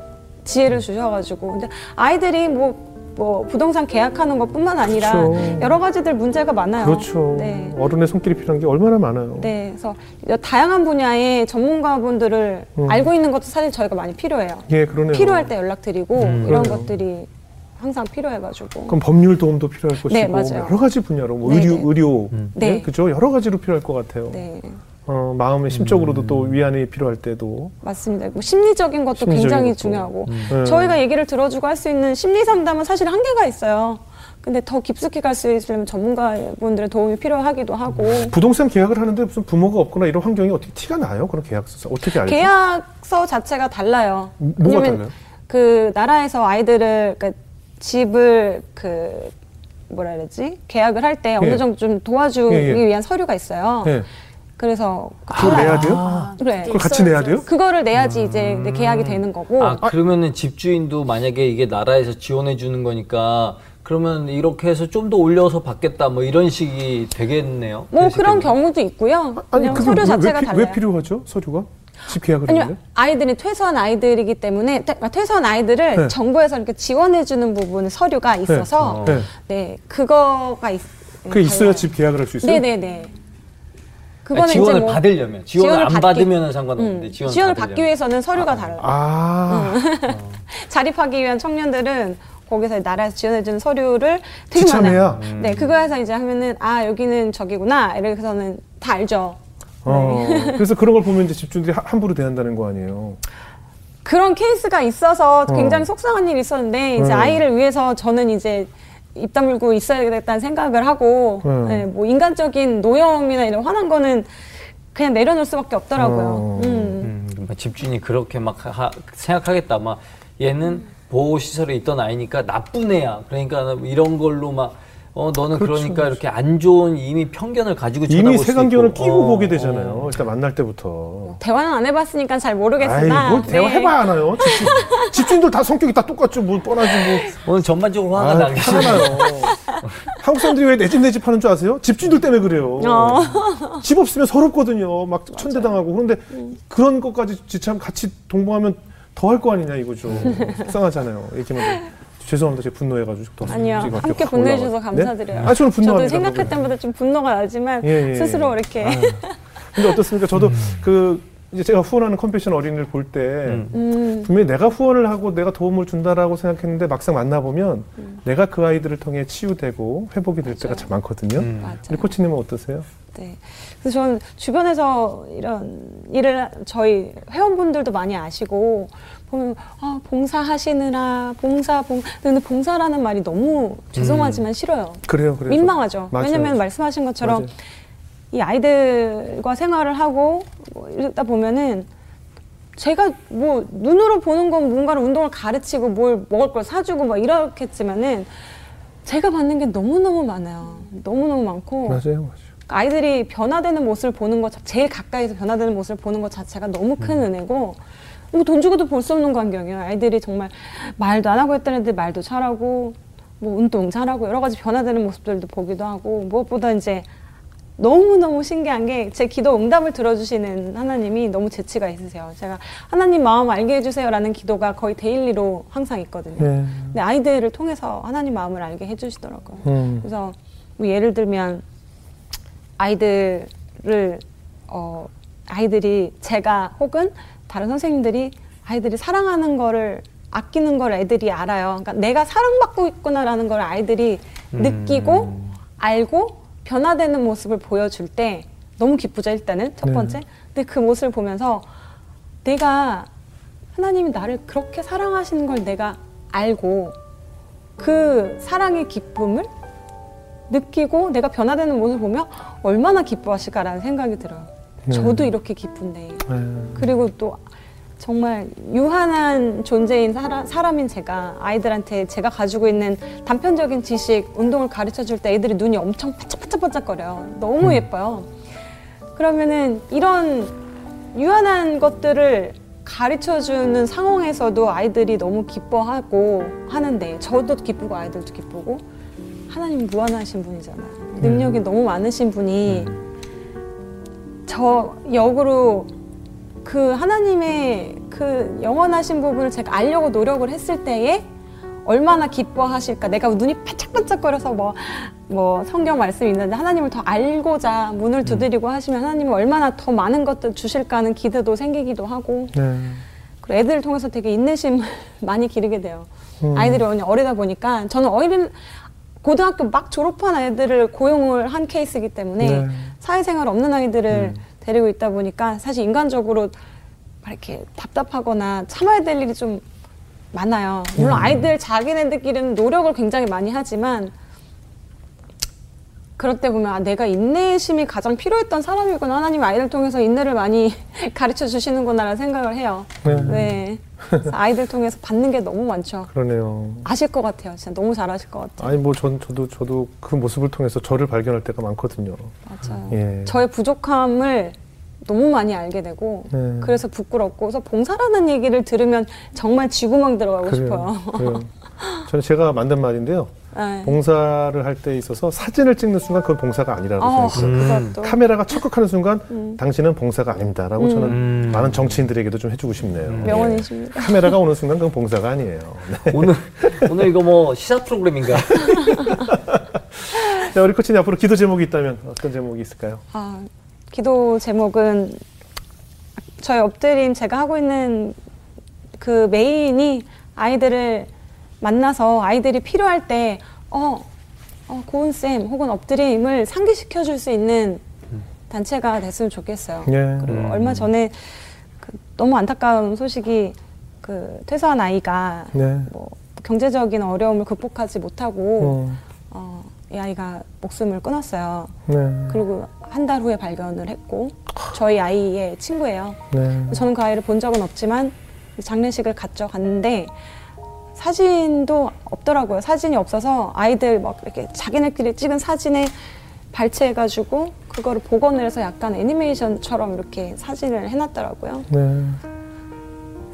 지혜를 주셔가지고 근데 아이들이 뭐, 뭐 부동산 계약하는 것뿐만 아니라 그렇죠. 여러 가지들 문제가 많아요. 그렇죠. 네. 어른의 손길이 필요한 게 얼마나 많아요. 네, 그래서 다양한 분야의 전문가분들을 음. 알고 있는 것도 사실 저희가 많이 필요해요. 예, 그러네요. 필요할 때 연락드리고 음, 이런 그러네요. 것들이 항상 필요해가지고. 그럼 법률 도움도 필요할 것이고 네, 맞아요. 여러 가지 분야로 뭐 네, 의료, 네. 의료 네. 네. 그죠 여러 가지로 필요할 것 같아요. 네, 어, 마음의 심적으로도 또 위안이 필요할 때도 맞습니다. 뭐 심리적인 것도 심리적인 굉장히 것도. 중요하고 네. 저희가 얘기를 들어주고 할 수 있는 심리 상담은 사실 한계가 있어요. 근데 더 깊숙이 갈 수 있으려면 전문가분들의 도움이 필요하기도 하고 부동산 계약을 하는데 무슨 부모가 없거나 이런 환경이 어떻게 티가 나요? 그런 계약서 어떻게 알죠? 계약서 자체가 달라요. 뭐가 왜냐면 달라요? 그 나라에서 아이들을 그러니까 집을 그 뭐라 그러지 계약을 할때 예. 어느 정도 좀 도와주기 예, 예. 위한 서류가 있어요. 네. 그래서 그걸 내야 돼요? 아, 그래. 그걸 같이 내야 돼요? 그거를 내야지 이제 내 계약이 되는 거고. 아 그러면은 집주인도 만약에 이게 나라에서 지원해 주는 거니까 그러면 이렇게 해서 좀 더 올려서 받겠다 뭐 이런 식이 되겠네요. 뭐 그런. 경우도 있고요. 아니 그냥 그게 서류 왜, 자체가 왜, 피- 달라요. 왜 필요하죠? 서류가 집 계약을 아니면? 아이들이 퇴소한 아이들이기 때문에 퇴- 퇴소한 아이들을 네. 정부에서 이렇게 지원해 주는 부분 서류가 있어서 어. 네. 네 그거가 있, 그게 있어야. 집 계약을 할 수 있어요? 네네네. 그거는 아니, 지원을 이제 뭐 받으려면 지원을, 지원을 안 받기- 받으면 상관없는데 음, 지원을, 지원을. 받기 위해서는 서류가 달라요. 아, 자립하기 위한 청년들은 거기서 나라에서 지원해주는 서류를 되게 지참해야? 많아요. 네, 그거에서 이제 하면은 아 여기는 저기구나 이래서는 다 알죠. 어, 네. 그래서 그런 걸 보면 이제 집주인들이 하- 함부로 대한다는 거 아니에요. 그런 케이스가 있어서 어. 굉장히 속상한 일이 있었는데 이제 음. 아이를 위해서 저는 이제 입 다물고 있어야겠다는 생각을 하고 음. 네, 뭐 인간적인 노여움이나 이런 화난 거는 그냥 내려놓을 수밖에 없더라고요. 어. 음. 음, 뭐 집주인이 그렇게 막 하- 생각하겠다. 막 얘는 보호 시설에 있던 아이니까 나쁜 애야. 그러니까 이런 걸로 막 어 너는 그 그렇죠, 러니까 이렇게 안 좋은 이미 편견을 가지고 이미 색안경을. 끼고 어, 보게 어. 되잖아요. 일단 만날 때부터. 대화는 안 해봤으니까 잘 아이, 모르겠으나 뭘 대화 네. 해봐야 하나요? 집주인, 집주인들 다 성격이 다 똑같죠. 뭐 뻔하지 뭐. 오늘 전반적으로 화가 나요. 한국 사람들이 왜 내 집 내 집 하는 줄 아세요? 집주인들 때문에 그래요. 어. 집 없으면 서럽거든요. 막 천대당하고. 그런데 그런 것까지 지참 같이 동봉하면 더 할 거 아니냐 이거죠. 속상하잖아요. 좀. 죄송합니다. 제가 분노해가지고 더 아니요. 함께 분노해주셔서. 감사드려요. 네? 아, 저는 분노합니다. 저도 생각할. 때마다 좀 분노가 나지만 예, 예. 스스로 이렇게 아유. 근데 어떻습니까? 저도 그 이제 제가 후원하는 컴패션 어린이를 볼때 음. 음, 분명히 내가 후원을 하고 내가 도움을 준다라고 생각했는데 막상 만나보면 음. 내가 그 아이들을 통해 치유되고 회복이 될 때가 참 많거든요. 음. 맞아요. 우리 코치님은 어떠세요? 네. 그래서 저는 주변에서 이런 일을 저희 회원분들도 많이 아시고 보면 아, 봉사하시느라 봉사 봉 근데 봉사라는 말이 너무 죄송하지만 싫어요. 그래요, 그래요. 민망하죠. 맞아요. 왜냐면 말씀하신 것처럼 맞아요. 이 아이들과 생활을 하고 뭐 이러다 보면은 제가 뭐 눈으로 보는 건 뭔가를 운동을 가르치고 뭘 먹을 걸 사주고 막 이렇겠지만은 제가 받는 게 너무너무 많아요. 너무너무 많고 맞아요, 맞아요. 아이들이 변화되는 모습을 보는 것, 자- 제일 가까이서 변화되는 모습을 보는 것 자체가 너무 큰 은혜고, 뭐 돈 주고도 볼 수 없는 광경이에요. 아이들이 정말 말도 안 하고 했던 애들 말도 잘하고, 뭐 운동 잘하고, 여러 가지 변화되는 모습들도 보기도 하고, 무엇보다 이제 너무너무 신기한 게 제 기도 응답을 들어주시는 하나님이 너무 재치가 있으세요. 제가 하나님 마음 알게 해주세요라는 기도가 거의 daily로 항상 있거든요. 네. 근데 아이들을 통해서 하나님 마음을 알게 해주시더라고요. 음. 그래서 뭐 예를 들면 아이들을 어 아이들이 제가 혹은 다른 선생님들이 아이들이 사랑하는 거를 아끼는 걸 애들이 알아요. 그러니까 내가 사랑받고 있구나라는 걸 아이들이 느끼고 알고 변화되는 모습을 보여줄 때 너무 기쁘죠 일단은 첫 네. 번째. 근데 그 모습을 보면서 내가 하나님이 나를 그렇게 사랑하시는 걸 내가 알고 그 사랑의 기쁨을 느끼고 내가 변화되는 모습을 보면 얼마나 기뻐하실까라는 생각이 들어요. 네. 저도 이렇게 기쁜데. 네. 그리고 또 정말 유한한 존재인 사람, 사람 인 제가 아이들한테 제가 가지고 있는 단편적인 지식, 운동을 가르쳐 줄 때 애들이 눈이 엄청 반짝반짝반짝거려요. 너무 예뻐요. 그러면은 이런 유한한 것들을 가르쳐 주는 상황에서도 아이들이 너무 기뻐하고 하는데 저도 기쁘고 아이들도 기쁘고 하나님 무한하신 분이잖아요. 능력이 너무 많으신 분이 저 역으로 그 하나님의 그 영원하신 부분을 제가 알려고 노력을 했을 때에 얼마나 기뻐하실까. 내가 눈이 반짝반짝거려서 뭐, 뭐 성경 말씀이 있는데 하나님을 더 알고자 문을 두드리고 하시면 하나님은 얼마나 더 많은 것들 주실까 하는 기대도 생기기도 하고. 네. 그리고 애들을 통해서 되게 인내심을 많이 기르게 돼요. 음. 아이들이 어리- 어리다 보니까 저는 어린 고등학교 막 졸업한 애들을 고용을 한 케이스이기 때문에 네. 사회생활 없는 아이들을 데리고 있다 보니까 사실 인간적으로 막 이렇게 답답하거나 참아야 될 일이 좀 많아요. 물론 아이들 자기네들끼리는 노력을 굉장히 많이 하지만 그럴 때 보면 아, 내가 인내심이 가장 필요했던 사람이구나 하나님 아이들 통해서 인내를 많이 가르쳐 주시는구나라는 생각을 해요. 네. 네. 아이들 통해서 받는 게 너무 많죠. 그러네요. 아실 것 같아요. 진짜 너무 잘하실 것 같아요. 아니 뭐 전 저도 저도 그 모습을 통해서 저를 발견할 때가 많거든요. 맞아요. 예. 저의 부족함을 너무 많이 알게 되고 네. 그래서 부끄럽고 그래서 봉사라는 얘기를 들으면 정말 쥐구멍 들어가고 그래요. 싶어요. 그래요. 저는 제가 만든 말인데요. 네. 봉사를 할 때 있어서 사진을 찍는 순간 그건 봉사가 아니라고 어, 생각해요. 그것도 카메라가 척극하는 순간 음. 당신은 봉사가 아닙니다라고 음. 저는 음. 많은 정치인들에게도 좀 해주고 싶네요. 명언이십니다. 예. 카메라가 오는 순간 그건 봉사가 아니에요. 네. 오늘 오늘 이거 뭐 시사 프로그램인가? 자, 우리 코치님 앞으로 기도 제목이 있다면 어떤 제목이 있을까요? 아, 기도 제목은 저희 엎드림 제가 하고 있는 그 메인이 아이들을 만나서 아이들이 필요할 때 어, 어 고은 쌤 혹은 엎드림을 상기시켜 줄 수 있는 단체가 됐으면 좋겠어요. 예. 그리고 음. 얼마 전에 그 너무 안타까운 소식이 그 퇴소한 아이가 네. 뭐 경제적인 어려움을 극복하지 못하고 어, 어, 이 아이가 목숨을 끊었어요. 네. 그리고 한 달 후에 발견을 했고 저희 아이의 친구예요. 네. 저는 그 아이를 본 적은 없지만 장례식을 갔죠. 갔는데 사진도 없더라고요. 사진이 없어서 아이들 막 이렇게 자기네끼리 찍은 사진에 발췌해가지고 그거를 복원을 해서 약간 애니메이션처럼 이렇게 사진을 해놨더라고요. 네.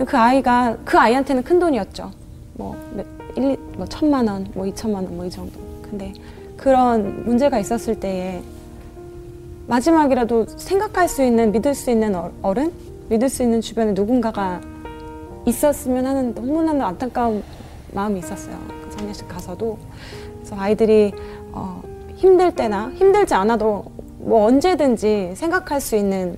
그 아이가 그 아이한테는 큰 돈이었죠. 뭐 몇, 일, 이- 뭐 천만 원, 뭐 이천만 원, 뭐 이 정도. 근데 그런 문제가 있었을 때에 마지막이라도 생각할 수 있는 믿을 수 있는 어- 어른, 믿을 수 있는 주변에 누군가가 있었으면 하는 너무나 안타까운 마음이 있었어요. 그 장례식 가서도 그래서 아이들이 어, 힘들 때나 힘들지 않아도 뭐 언제든지 생각할 수 있는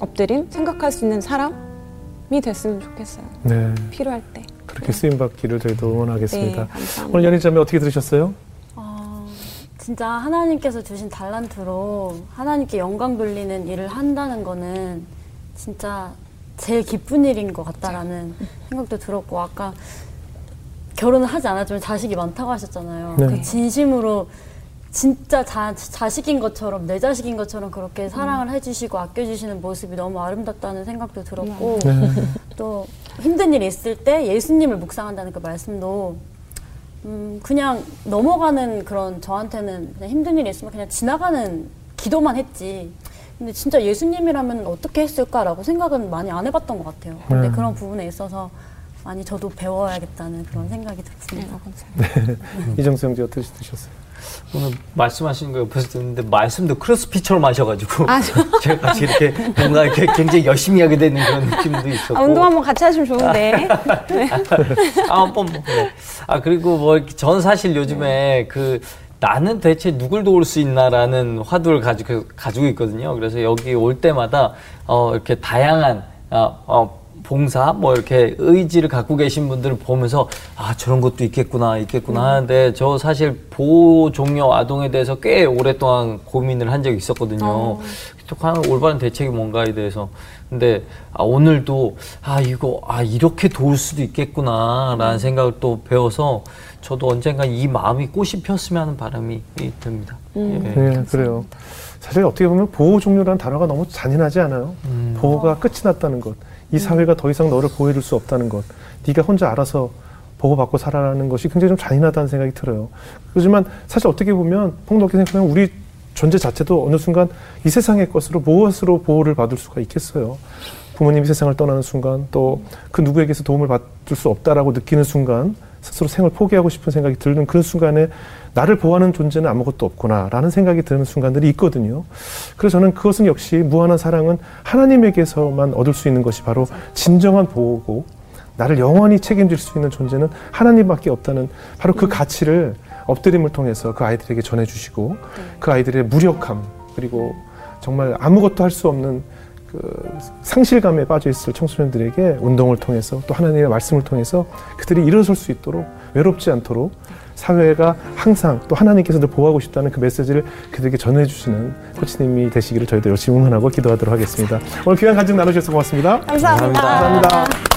엎드림, 생각할 수 있는 사람이 됐으면 좋겠어요. 네. 필요할 때. 그렇게 쓰임 받기를 저희도 네, 응원하겠습니다. 감사합니다. 오늘 연희자매 어떻게 들으셨어요? 어, 진짜 하나님께서 주신 달란트로 하나님께 영광 돌리는 일을 한다는 거는 진짜 제일 기쁜 일인 것 같다라는 생각도 들었고 아까 결혼을 하지 않았지만 자식이 많다고 하셨잖아요. 네. 그 진심으로 진짜 자, 자식인 것처럼 내 자식인 것처럼 그렇게 사랑을 해주시고 아껴주시는 모습이 너무 아름답다는 생각도 들었고 네. 또 힘든 일이 있을 때 예수님을 묵상한다는 그 말씀도 음 그냥 넘어가는 그런 저한테는 그냥 힘든 일이 있으면 그냥 지나가는 기도만 했지. 근데 진짜 예수님이라면 어떻게 했을까라고 생각은 많이 안 해봤던 것 같아요. 근데 네. 그런 부분에 있어서 많이 저도 배워야겠다는 그런 생각이 네, 들었습니다. 감사합니다. 이정수 형제 어떻게 드셨어요? 오늘 말씀하시는 거 옆에서 듣는데 말씀도 크로스핏처럼 하셔가지고 아, 저- 제가 같이 이렇게 뭔가 이렇게 굉장히 열심히 하게 되는 그런 느낌도 있었고 아, 운동 한번 같이 하시면 좋은데. 아, 한번 뭐, 네. 아 그리고 뭐 전 사실 요즘에 그 나는 대체 누굴 도울 수 있나라는 화두를 가지고 가지고 있거든요. 그래서 여기 올 때마다 어, 이렇게 다양한 어, 어, 봉사 뭐 이렇게 의지를 갖고 계신 분들을 보면서 아 저런 것도 있겠구나 있겠구나 하는데 저 사실 보호 종료 아동에 대해서 꽤 오랫동안 고민을 한 적이 있었거든요. 과연 올바른 대책이 뭔가에 대해서 근데 아, 오늘도 아 이거 아 이렇게 도울 수도 있겠구나라는 생각을 또 배워서 저도 언젠가 이 마음이 꽃이 피었으면 하는 바람이 듭니다. 예. 네, 그래요. 사실 어떻게 보면 보호 종료라는 단어가 너무 잔인하지 않아요? 보호가 끝이 났다는 것. 이 사회가 더 이상 너를 보호해줄 수 없다는 것. 네가 혼자 알아서 보호받고 살아라는 것이 굉장히 좀 잔인하다는 생각이 들어요. 그렇지만 사실 어떻게 보면 폭넓게 생각하면 우리 존재 자체도 어느 순간 이 세상의 것으로 무엇으로 보호를 받을 수가 있겠어요. 부모님이 세상을 떠나는 순간 또 그 누구에게서 도움을 받을 수 없다라고 느끼는 순간 스스로 생을 포기하고 싶은 생각이 드는 그런 순간에 나를 보호하는 존재는 아무것도 없구나라는 생각이 드는 순간들이 있거든요. 그래서 저는 그것은 역시 무한한 사랑은 하나님에게서만 얻을 수 있는 것이 바로 진정한 보호고 나를 영원히 책임질 수 있는 존재는 하나님밖에 없다는 바로 그 가치를 엎드림을 통해서 그 아이들에게 전해주시고 그 아이들의 무력함 그리고 정말 아무것도 할 수 없는 그 상실감에 빠져 있을 청소년들에게 운동을 통해서 또 하나님의 말씀을 통해서 그들이 일어설 수 있도록 외롭지 않도록 사회가 항상 또 하나님께서 늘 보호하고 싶다는 그 메시지를 그들에게 전해주시는 코치님이 되시기를 저희도 열심히 응원하고 기도하도록 하겠습니다. 오늘 귀한 간증 나누셔서 고맙습니다. 감사합니다. 감사합니다.